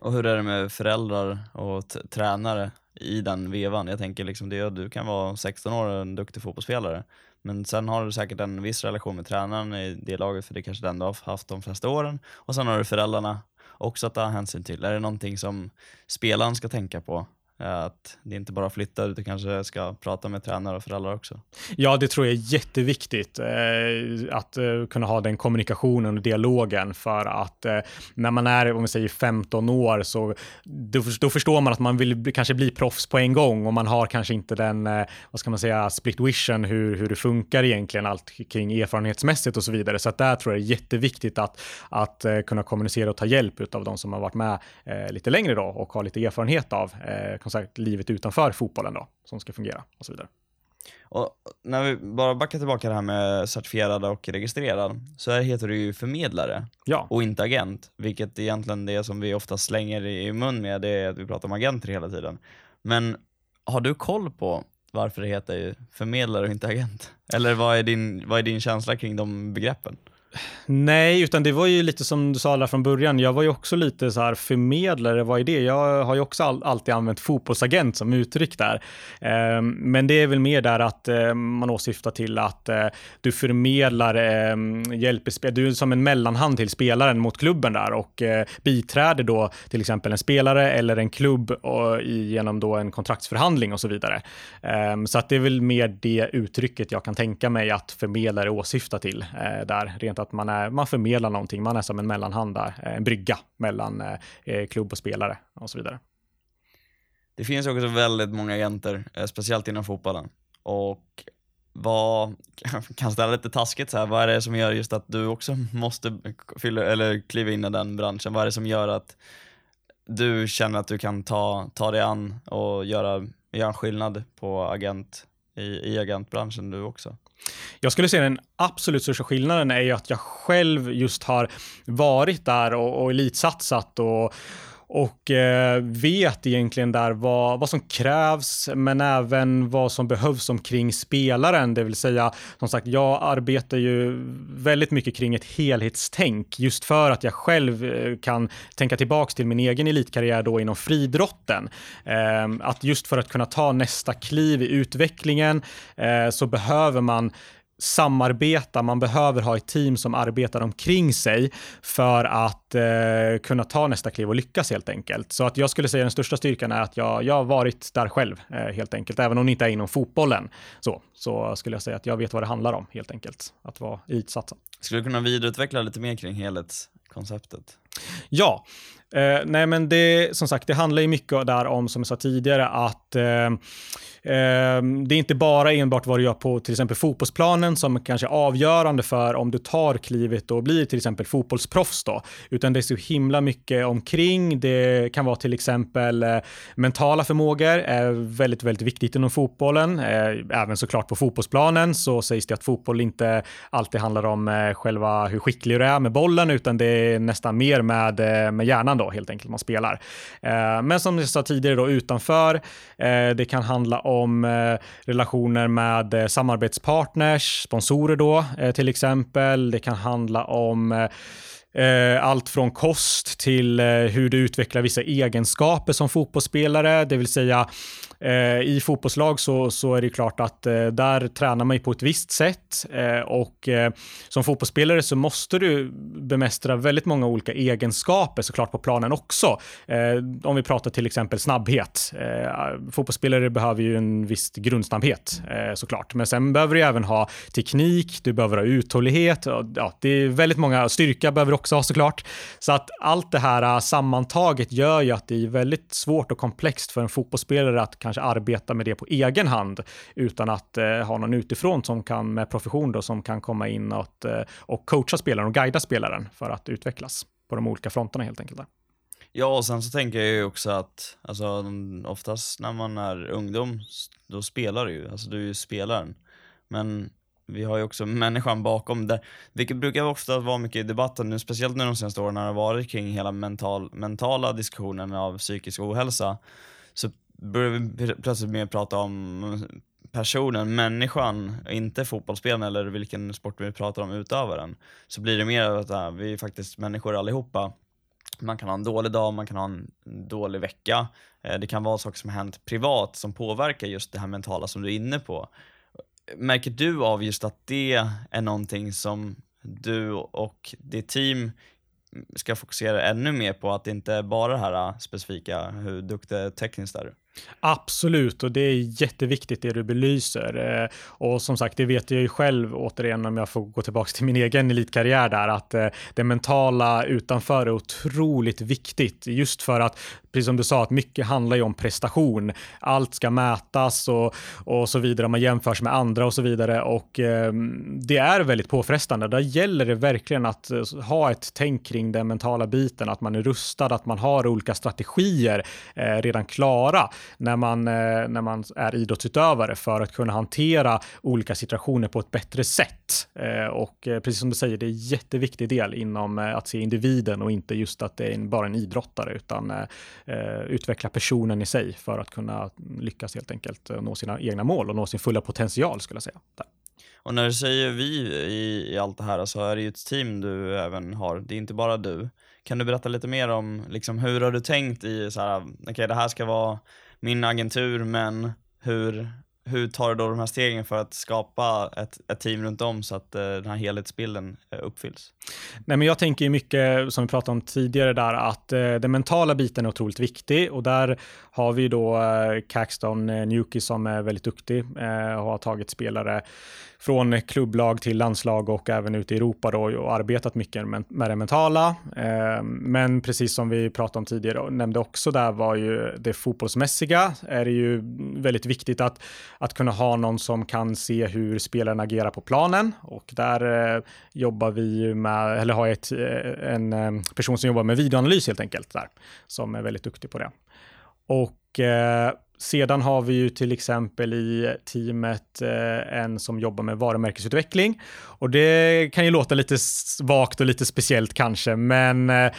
Och hur är det med föräldrar och tränare i den vevan? Jag tänker liksom det, du kan vara 16 år och en duktig fotbollsspelare, men sen har du säkert en viss relation med tränaren i det laget, för det är kanske den du har haft de flesta åren. Och sen har du föräldrarna också att ta hänsyn till. Är det någonting som spelaren ska tänka på Eh, att det inte bara flyttar, du kanske ska prata med tränare och föräldrar också. Ja, det tror jag är jätteviktigt eh, att eh, kunna ha den kommunikationen och dialogen för att eh, när man är, om vi säger 15 år, så då, då, förstår man att man vill kanske bli proffs på en gång och man har kanske inte den, eh, vad ska man säga, split vision hur, hur det funkar egentligen, allt kring erfarenhetsmässigt och så vidare. Så att där tror jag det är jätteviktigt att, att eh, kunna kommunicera och ta hjälp av de som har varit med eh, lite längre då och har lite erfarenhet av eh, som sagt livet utanför fotbollen då, som ska fungera och så vidare. Och när vi bara backar tillbaka det här med certifierad och registrerad, så här heter det ju förmedlare ja. och inte agent, vilket egentligen det som vi ofta slänger i mun med, det är att vi pratar om agenter hela tiden. Men har du koll på varför det heter förmedlare och inte agent? Eller vad är din, vad är din känsla kring de begreppen? Nej, utan det var ju lite som du sa där från början. Jag var ju också lite så här förmedlare. Vad är det? Jag har ju också all, alltid använt fotbollsagent som uttryck där. Eh, men det är väl mer där att eh, man åsyftar till att eh, du förmedlar, eh, hjälper, du är som en mellanhand till spelaren mot klubben där och eh, biträder då till exempel en spelare eller en klubb och, genom då en kontraktsförhandling och så vidare. Ehm, så att det är väl mer det uttrycket jag kan tänka mig att förmedlare åsyftar till eh, där, rent att man, är, man förmedlar någonting, man är som en mellanhand där, eh, en brygga mellan eh, eh, klubb och spelare och så vidare. Det finns också väldigt många agenter, eh, speciellt inom fotbollen. Och vad, kan ställa lite taskigt så här, vad är det som gör just att du också måste fylla, eller kliva in i den branschen? Vad är det som gör att du känner att du kan ta, ta dig an och göra, göra en skillnad på agent, i, i agentbranschen du också? Jag skulle säga den absolut största skillnaden är ju att jag själv just har varit där och, och elitsatsat och och eh, vet egentligen där vad, vad som krävs, men även vad som behövs omkring spelaren. Det vill säga, som sagt, jag arbetar ju väldigt mycket kring ett helhetstänk just för att jag själv eh, kan tänka tillbaks till min egen elitkarriär då inom fridrotten. Eh, att just för att kunna ta nästa kliv i utvecklingen eh, så behöver man samarbeta, man behöver ha ett team som arbetar omkring sig för att eh, kunna ta nästa kliv och lyckas helt enkelt. Så att jag skulle säga den största styrkan är att jag, jag har varit där själv eh, helt enkelt, även om det inte är inom fotbollen. Så, så skulle jag säga att jag vet vad det handlar om helt enkelt, att vara elitsatsad. Skulle du kunna vidareutveckla lite mer kring helhetskonceptet? Ja, eh, nej men det som sagt, det handlar ju mycket där om, som jag sa tidigare, att eh, eh, det är inte bara enbart vad du gör på till exempel fotbollsplanen som kanske är avgörande för om du tar klivet och blir till exempel fotbollsproffs då, utan det är så himla mycket omkring. Det kan vara till exempel eh, mentala förmågor är väldigt, väldigt viktigt inom fotbollen. Eh, även såklart på fotbollsplanen så sägs det att fotboll inte alltid handlar om eh, själva hur skicklig du är med bollen, utan det är nästan mer med, eh, med hjärnan då helt enkelt man spelar. Eh, men som jag sa tidigare då utanför, eh, det kan handla om eh, relationer med eh, samarbetspartners, sponsorer då eh, till exempel. Det kan handla om eh, allt från kost till hur du utvecklar vissa egenskaper som fotbollsspelare, det vill säga Eh, I fotbollslag så, så är det klart att eh, där tränar man ju på ett visst sätt eh, och eh, som fotbollsspelare så måste du bemästra väldigt många olika egenskaper såklart på planen också. Eh, om vi pratar till exempel snabbhet. Eh, fotbollsspelare behöver ju en viss grundsnabbhet såklart, men sen behöver du även ha teknik, du behöver ha uthållighet, ja, det är väldigt många, styrka behöver du också ha såklart. Så att allt det här sammantaget gör ju att det är väldigt svårt och komplext för en fotbollsspelare att kanske arbeta med det på egen hand utan att eh, ha någon utifrån som kan med profession då, som kan komma in och, eh, och coacha spelaren och guida spelaren för att utvecklas på de olika fronterna helt enkelt. Ja, och sen så tänker jag ju också att alltså, oftast när man är ungdom, då spelar du ju. Alltså du är ju spelaren. Men vi har ju också människan bakom det, vilket brukar ofta vara mycket i debatten nu, speciellt nu de senaste åren när det har varit kring hela mental, mentala diskussionen av psykisk ohälsa, så börjar vi plötsligt mer prata om personen, människan, inte fotbollsspelaren eller vilken sport vi pratar om, utövaren. Så blir det mer att äh, vi är faktiskt människor allihopa. Man kan ha en dålig dag, man kan ha en dålig vecka. Eh, det kan vara saker som har hänt privat som påverkar just det här mentala som du är inne på. Märker du av just att det är någonting som du och ditt team ska fokusera ännu mer på, att det inte är bara det här äh, specifika, hur duktig tekniskt är du? Absolut, och det är jätteviktigt det du belyser. Eh, och som sagt, det vet jag ju själv, återigen om jag får gå tillbaka till min egen elitkarriär där, att eh, det mentala utanför är otroligt viktigt. Just för att, precis som du sa, att mycket handlar ju om prestation. Allt ska mätas och, och så vidare. Man jämförs med andra och så vidare. Och eh, det är väldigt påfrestande. Där gäller det verkligen att eh, ha ett tänk kring den mentala biten, att man är rustad, att man har olika strategier eh, redan klara när man, eh, när man är idrottsutövare för att kunna hantera olika situationer på ett bättre sätt. Eh, och eh, precis som du säger, det är en jätteviktig del inom eh, att se individen och inte just att det är bara en idrottare utan eh, Eh, utveckla personen i sig för att kunna lyckas helt enkelt eh, nå sina egna mål och nå sin fulla potential skulle jag säga. Där. Och när du säger vi i, i allt det här så är det ju ett team du även har. Det är inte bara du. Kan du berätta lite mer om liksom, hur har du tänkt i så här, okej okay, det här ska vara min agentur, men hur, hur tar du då de här stegen för att skapa ett, ett team runt om så att uh, den här helhetsbilden uh, uppfylls? Nej, men jag tänker mycket, som vi pratade om tidigare, där att uh, den mentala biten är otroligt viktig och där har vi då eh, Caxton eh, Newkey som är väldigt duktig eh, och har tagit spelare från klubblag till landslag och även ute i Europa då och arbetat mycket med, det mentala. Men precis som vi pratade om tidigare och nämnde också där var ju det fotbollsmässiga är det ju väldigt viktigt att, att kunna ha någon som kan se hur spelaren agerar på planen och där jobbar vi med, eller har ett, en person som jobbar med videoanalys helt enkelt där som är väldigt duktig på det. Och eh, sedan har vi ju till exempel i teamet eh, en som jobbar med varumärkesutveckling. Och det kan ju låta lite vagt och lite speciellt kanske, men eh,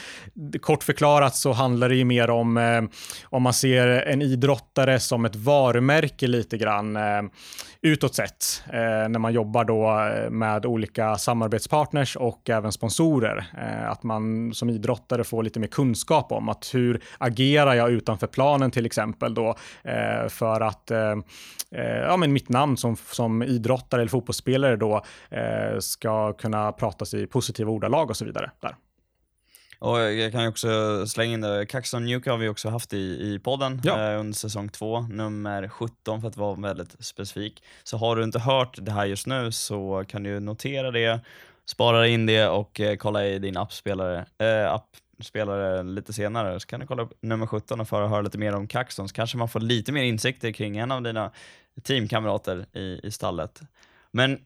kort förklarat så handlar det ju mer om eh, om man ser en idrottare som ett varumärke lite grann eh, utåt sett eh, när man jobbar då eh, med olika samarbetspartners och även sponsorer. Eh, att man som idrottare får lite mer kunskap om att hur agerar jag utanför planen till exempel då Eh, för att eh, ja, men mitt namn som, som idrottare eller fotbollsspelare då ska kunna pratas i positiva ordalag och så vidare. Där. Och jag kan ju också slänga in det, Caxton Nuke har vi också haft i, i podden ja. eh, under säsong 2, nummer 17 för att vara väldigt specifik. Så har du inte hört det här just nu så kan du notera det, spara in det och eh, kolla i din appspelare, eh, app spelare lite senare så kan du kolla upp nummer 17 och få höra lite mer om Caxton så kanske man får lite mer insikter kring en av dina teamkamrater i, i stallet. Men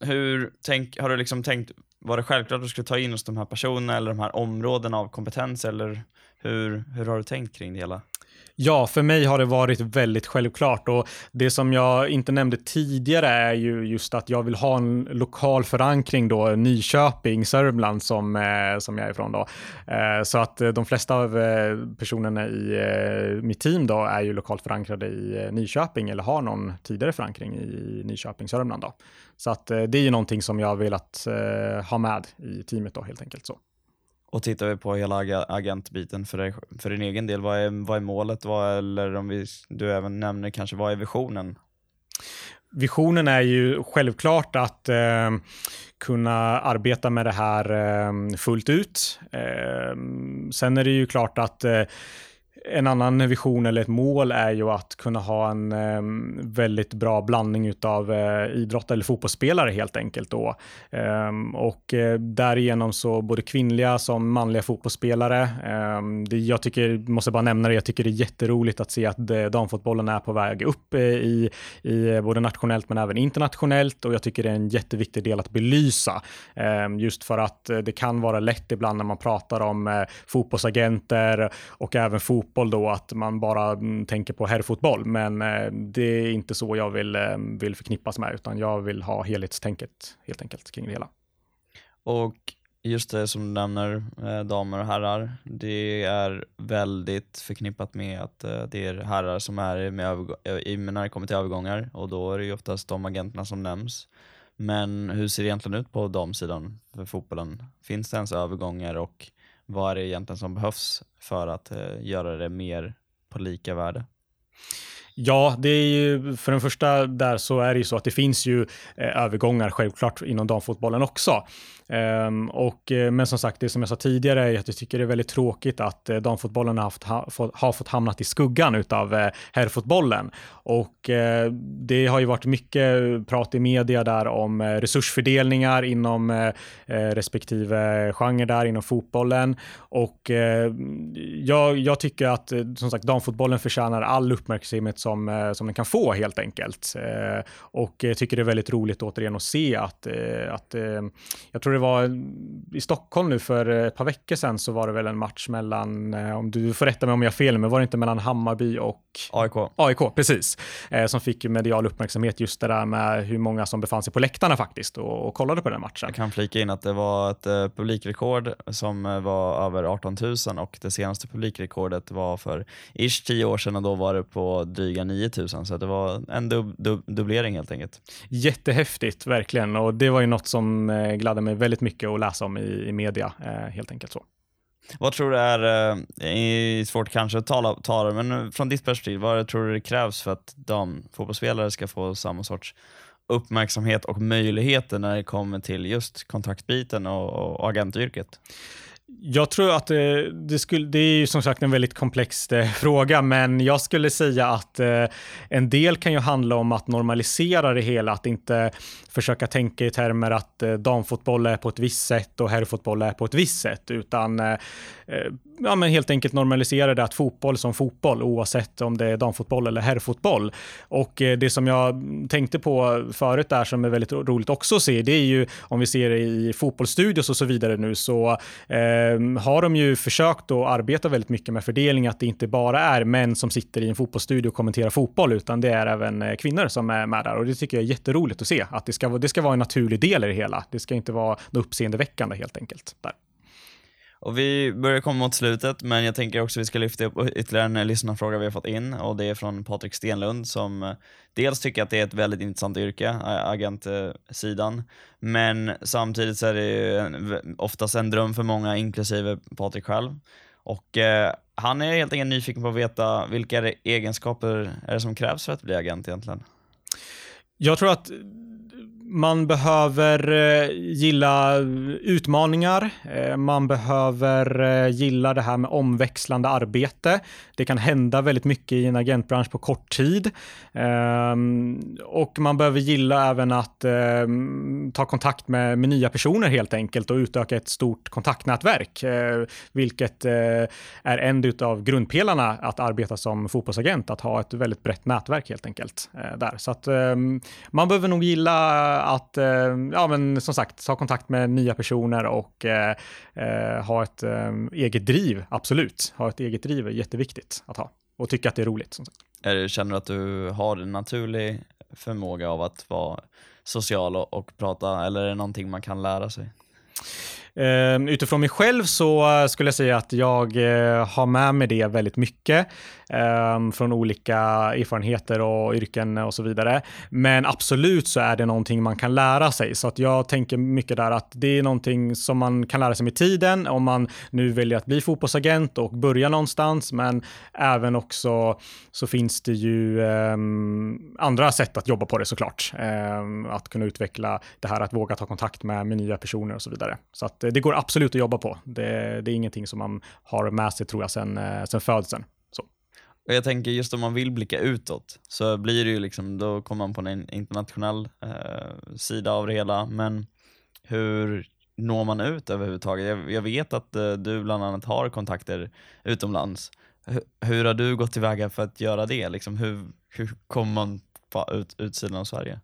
hur tänk, har du liksom tänkt, var det självklart att du skulle ta in just de här personerna eller de här områdena av kompetens eller hur, hur har du tänkt kring det hela? Ja, för mig har det varit väldigt självklart och det som jag inte nämnde tidigare är ju just att jag vill ha en lokal förankring då, Nyköping, Sörmland som, eh, som jag är ifrån då. Eh, så att eh, de flesta av eh, personerna i eh, mitt team då är ju lokalt förankrade i eh, Nyköping eller har någon tidigare förankring i Nyköping, Sörmland då. Så att det är ju någonting som jag har velat ha med i teamet då helt enkelt så. Och tittar vi på hela ag agentbiten för, dig, för din egen del, vad är, vad är målet? Vad, eller om vi, du även nämner kanske, vad är visionen? Visionen är ju självklart att eh, kunna arbeta med det här eh, fullt ut. Eh, sen är det ju klart att eh, en annan vision eller ett mål är ju att kunna ha en eh, väldigt bra blandning av eh, idrott eller fotbollsspelare helt enkelt då. Eh, och eh, därigenom så både kvinnliga som manliga fotbollsspelare. Ehm, det, jag tycker, måste bara nämna det, jag tycker det är jätteroligt att se att eh, damfotbollen är på väg upp eh, i, i eh, både nationellt men även internationellt och jag tycker det är en jätteviktig del att belysa. Ehm, just för att eh, det kan vara lätt ibland när man pratar om fotbollsagenter och även fotboll då att man bara mm, tänker på herrfotboll. Men eh, det är inte så jag vill, eh, vill förknippas med, utan jag vill ha helhetstänket helt enkelt kring det hela. Och just det som du nämner, eh, damer och herrar, det är väldigt förknippat med att det är herrar som är med när det kommer till övergångar och då är det ju oftast de agenterna som nämns. Men hur ser det egentligen ut på damsidan för fotbollen? Finns det ens övergångar och vad är det egentligen som behövs för att eh, göra det mer på lika värde? Ja, det är ju för den första där så är det ju så att det finns ju eh, övergångar självklart inom damfotbollen också. Ehm, och, eh, men som sagt, det som jag sa tidigare är att jag tycker det är väldigt tråkigt att eh, damfotbollen har, haft, ha, fått, har fått hamnat i skuggan utav eh, herrfotbollen. Och eh, det har ju varit mycket prat i media där om eh, resursfördelningar inom eh, eh respektive genre där inom fotbollen. Och eh, jag, jag, tycker att som sagt damfotbollen förtjänar all uppmärksamhet som, som den kan få helt enkelt. och tycker det är väldigt roligt återigen att se att, att jag tror det var i Stockholm nu för ett par veckor sedan så var det väl en match mellan, eh, om du får rätta mig om jag har fel, men var det inte mellan Hammarby och AIK? AIK, precis. Eh, som fick medial uppmärksamhet just det där med hur många som befann sig på läktarna faktiskt och, och kollade på den matchen. Jag kan flika in att det var ett eh, publikrekord som eh, var över 18 000 och det senaste publikrekordet var för ish 10 år sedan och då var det på dryga 9 000 så det var en dub, dub, dubblering helt enkelt. Jättehäftigt, verkligen. Och det var ju något som eh, gladde mig väldigt mycket att läsa om i, i media, eh, helt enkelt så. Vad tror du är, eh, svårt kanske att tala, tala men från ditt perspektiv, vad tror du det krävs för att damfotbollsspelare ska få samma sorts uppmärksamhet och möjligheter när det kommer till just kontaktbiten och, och agentyrket? Jag tror att det, det, skulle, det är ju som sagt en väldigt komplex eh, fråga, men jag skulle säga att eh, en del kan ju handla om att normalisera det hela, att inte försöka tänka i termer att eh, damfotboll är på ett visst sätt och herrfotboll är på ett visst sätt, utan eh, eh ja, men helt enkelt normalisera det att fotboll som fotboll, oavsett om det är damfotboll eller herrfotboll. Och eh, det som jag tänkte på förut där som är väldigt roligt också att se, det är ju om vi ser det i fotbollsstudios och så vidare nu, så eh, Ehm, har de ju försökt att arbeta väldigt mycket med fördelning, att det inte bara är män som sitter i en fotbollsstudio och kommenterar fotboll, utan det är även eh, kvinnor som är med där. Och det tycker jag är jätteroligt att se, att det ska det ska vara en naturlig del i det hela. Det ska inte vara något uppseendeväckande helt enkelt. Där. Och vi börjar komma mot slutet, men jag tänker också att vi ska lyfta upp ytterligare en lyssnarfråga vi har fått in och det är från Patrik Stenlund som eh, dels tycker att det är ett väldigt intressant yrke, eh, agentsidan, men samtidigt så är det oftast en dröm för många, inklusive Patrik själv. Och eh, han är helt enkelt nyfiken på att veta vilka egenskaper är det som krävs för att bli agent egentligen? Jag tror att man behöver eh, gilla utmaningar. Eh, man behöver eh, gilla det här med omväxlande arbete. Det kan hända väldigt mycket i en agentbransch på kort tid. Ehm, och man behöver gilla även att ehm, ta kontakt med, med nya personer helt enkelt och utöka ett stort kontaktnätverk, vilket är en av grundpelarna att arbeta som fotbollsagent, att ha ett väldigt brett nätverk helt enkelt. Där. Så att ehm, man behöver nog gilla att, eh, ja men som sagt, ta kontakt med nya personer och eh, eh ha ett eh, eget driv, absolut. Ha ett eget driv är jätteviktigt att ha och tycka att det är roligt. Som sagt. Känner du att du har en naturlig förmåga av att vara social och, och prata, eller är det någonting man kan lära sig? Ehm, utifrån mig själv så eh, skulle jag säga att jag eh, har med mig det väldigt mycket ehm, från olika erfarenheter och yrken och så vidare. Men absolut så är det någonting man kan lära sig. Så att jag tänker mycket där att det är någonting som man kan lära sig med tiden om man nu väljer att bli fotbollsagent och börja någonstans. Men även också så finns det ju um, andra sätt att jobba på det såklart. Um, att kunna utveckla det här att våga ta kontakt med, med nya personer och så vidare. Så att det går absolut att jobba på. Det, det är ingenting som man har med sig tror jag sen, eh, sen födseln. Så. Och jag tänker just om man vill blicka utåt så blir det ju liksom, då kommer man på en internationell eh, sida av det hela. Men hur når man ut överhuvudtaget? Jag, jag vet att eh, du bland annat har kontakter utomlands. H hur har du gått tillväga för att göra det? Liksom, hur, hur kommer man på ut, utsidan av Sverige?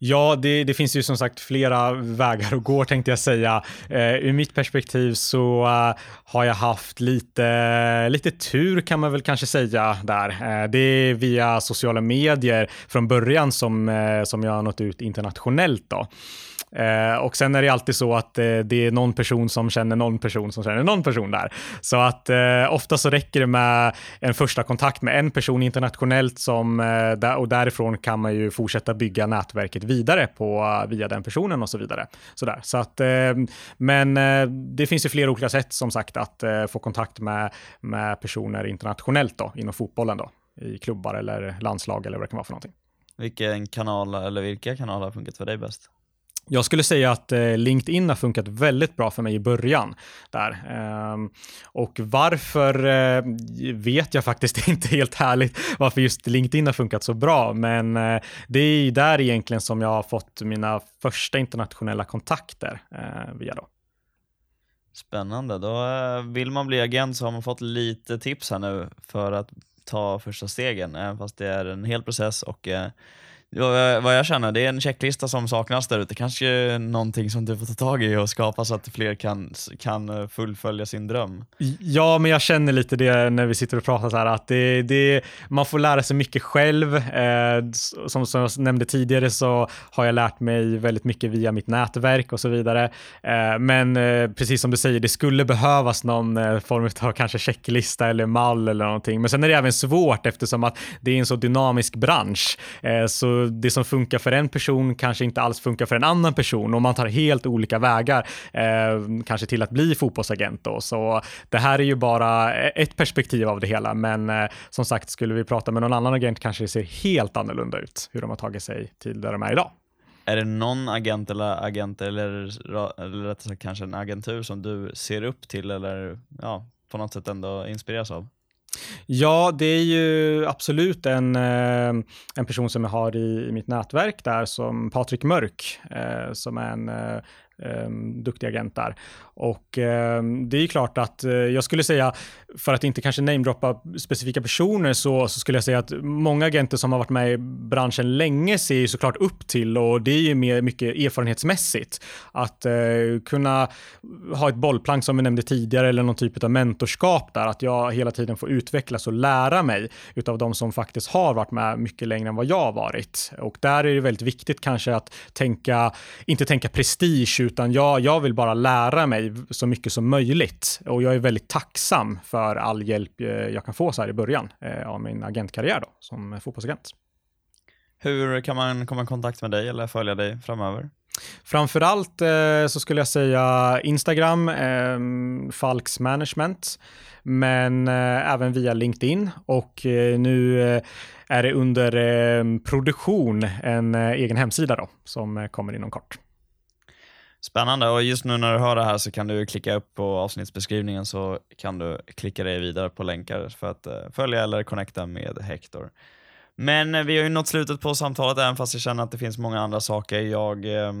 Ja, det, det, finns ju som sagt flera vägar att gå tänkte jag säga. Eh, ur mitt perspektiv så eh, har jag haft lite, lite tur kan man väl kanske säga där. Eh, det är via sociala medier från början som, eh, som jag har nått ut internationellt. Då. Eh, och sen är det alltid så att eh, det är någon person som känner någon person som känner någon person där. Så att eh, ofta så räcker det med en första kontakt med en person internationellt som, eh, och därifrån kan man ju fortsätta bygga nätverket vidare på, eh, via den personen och så vidare. Sådär. Så att, eh, men eh, det finns ju flera olika sätt som sagt att eh, få kontakt med, med personer internationellt då, inom fotbollen då, i klubbar eller landslag eller vad det kan vara för någonting. Vilken kanal eller vilka kanaler har funkat för dig bäst? Jag skulle säga att eh, LinkedIn har funkat väldigt bra för mig i början. Där. Ehm, och varför eh, vet jag faktiskt inte helt härligt varför just LinkedIn har funkat så bra. Men eh, det är där egentligen som jag har fått mina första internationella kontakter via då. Spännande. Då vill man bli agent så har man fått lite tips här nu för att ta första stegen, även fast det är en hel process och vad jag känner, det är en checklista som saknas där ute. Kanske någonting som du får ta tag i och skapa så att fler kan, kan fullfölja sin dröm. Ja, men jag känner lite det när vi sitter och pratar så här att det, det, man får lära sig mycket själv. Eh, som, som jag nämnde tidigare så har jag lärt mig väldigt mycket via mitt nätverk och så vidare. Eh, men eh, precis som du säger, det skulle behövas någon eh, form av kanske checklista eller mall eller någonting. Men sen är det även svårt eftersom att det är en så dynamisk bransch. Eh, det som funkar för en person kanske inte alls funkar för en annan person och man tar helt olika vägar, eh, kanske till att bli fotbollsagent då. Så det här är ju bara ett perspektiv av det hela, men eh, som sagt, skulle vi prata med någon annan agent kanske det ser helt annorlunda ut hur de har tagit sig till där de är idag. Är det någon agent eller agent eller, eller rättare sagt kanske en agentur som du ser upp till eller ja, på något sätt ändå inspireras av? Ja, det är ju absolut en, eh, en person som jag har i, i mitt nätverk där som Patrik Mörk, eh, som är en eh, eh duktig agent där. Och eh, det är ju klart att eh, jag skulle säga, för att inte kanske namedroppa specifika personer, så, så, skulle jag säga att många agenter som har varit med i branschen länge ser ju såklart upp till och det är ju mer, mycket erfarenhetsmässigt. Att eh, kunna ha ett bollplank som vi nämnde tidigare eller någon typ av mentorskap där, att jag hela tiden får utvecklas och lära mig utav de som faktiskt har varit med mycket längre än vad jag har varit. Och där är det väldigt viktigt kanske att tänka, inte tänka prestige, utan jag, jag vill bara lära mig så mycket som möjligt. Och jag är väldigt tacksam för all hjälp eh, jag kan få så här i början eh, av min agentkarriär då, som fotbollsagent. Hur kan man komma i kontakt med dig eller följa dig framöver? Framförallt eh, så skulle jag säga Instagram, eh, Falks Management, men eh, även via LinkedIn och eh, nu eh, är det under eh, produktion en egen hemsida då som kommer inom kort. Spännande och just nu när du hör det här så kan du klicka upp på avsnittsbeskrivningen så kan du klicka dig vidare på länkar för att eh, följa eller connecta med Hector. Men eh, vi har ju nått slutet på samtalet även fast jag känner att det finns många andra saker. Jag eh,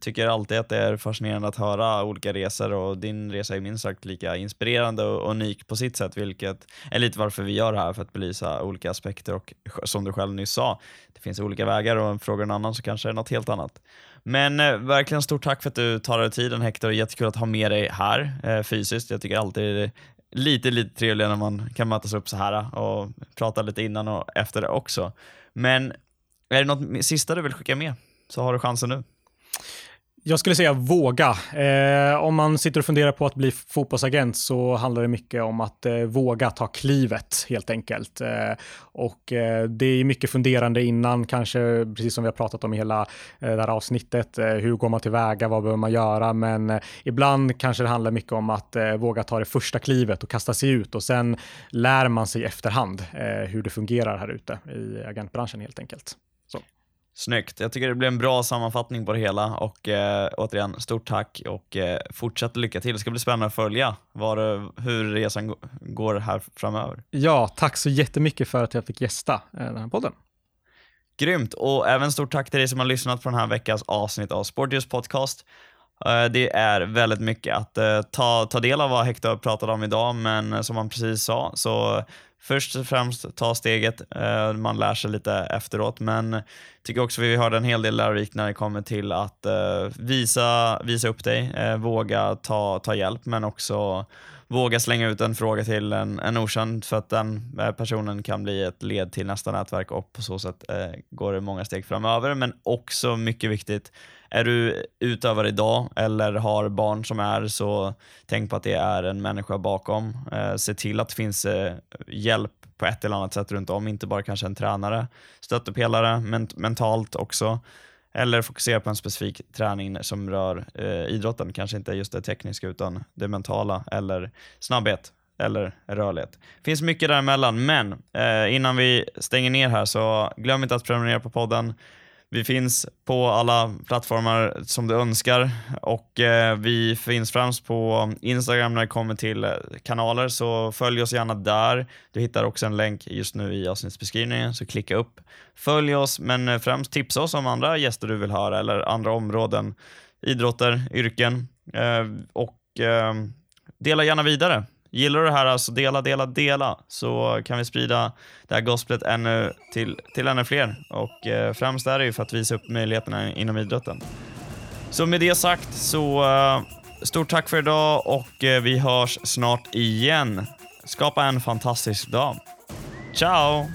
tycker alltid att det är fascinerande att höra olika resor och din resa är minst sagt lika inspirerande och unik på sitt sätt, vilket är lite varför vi gör det här, för att belysa olika aspekter och som du själv nyss sa, det finns olika vägar och frågar en annan så kanske det är något helt annat. Men eh, verkligen stort tack för att du tar dig tiden Hector. Jättekul att ha med dig här eh, fysiskt. Jag tycker alltid det är lite, lite trevligare när man kan mötas upp så här eh, och prata lite innan och efter det också. Men är det något sista du vill skicka med så har du chansen nu. Jag skulle säga våga. Eh, om man sitter och funderar på att bli fotbollsagent så handlar det mycket om att eh, våga ta klivet helt enkelt. Eh, och eh, det är mycket funderande innan, kanske precis som vi har pratat om i hela eh, det här avsnittet. Eh, hur går man tillväga? Vad behöver man göra? Men eh, ibland kanske det handlar mycket om att eh, våga ta det första klivet och kasta sig ut och sen lär man sig efterhand eh, hur det fungerar här ute i agentbranschen helt enkelt. Snyggt. Jag tycker det blir en bra sammanfattning på det hela och eh, återigen, stort tack och eh, fortsätt lycka till. Det ska bli spännande att följa var, hur resan går här framöver. Ja, tack så jättemycket för att jag fick gästa eh, den här podden. Grymt och även stort tack till dig som har lyssnat på den här veckans avsnitt av Sportius podcast. Eh, det är väldigt mycket att eh, ta, ta del av vad Hector pratade om idag, men eh, som han precis sa, så först och främst ta steget. Man lär sig lite efteråt, men tycker också vi hörde en hel del lärorikt när det kommer till att visa, visa upp dig, våga ta, ta hjälp, men också våga slänga ut en fråga till en, en okänd för att den eh, personen kan bli ett led till nästa nätverk och på så sätt eh, går det många steg framöver. Men också mycket viktigt, är du utövare idag eller har barn som är så tänk på att det är en människa bakom. Eh, se till att det finns eh, hjälp på ett eller annat sätt runt om, inte bara kanske en tränare, stöttepelare, ment mentalt också. Eller fokusera på en specifik träning som rör eh, idrotten, kanske inte just det tekniska utan det mentala eller snabbhet eller rörlighet. Det finns mycket däremellan, men eh, innan vi stänger ner här så glöm inte att prenumerera på podden. Vi finns på alla plattformar som du önskar och eh, vi finns främst på Instagram när det kommer till eh, kanaler, så följ oss gärna där. Du hittar också en länk just nu i avsnittsbeskrivningen, så klicka upp. Följ oss, men eh, främst tipsa oss om andra gäster du vill höra eller andra områden, idrotter, yrken eh, och eh, dela gärna vidare. Gillar du det här, alltså dela, dela, dela så kan vi sprida det här gospelet ännu till, till ännu fler. Och eh, främst är det ju för att visa upp möjligheterna inom idrotten. Så med det sagt så eh, stort tack för idag och eh, vi hörs snart igen. Skapa en fantastisk dag. Ciao!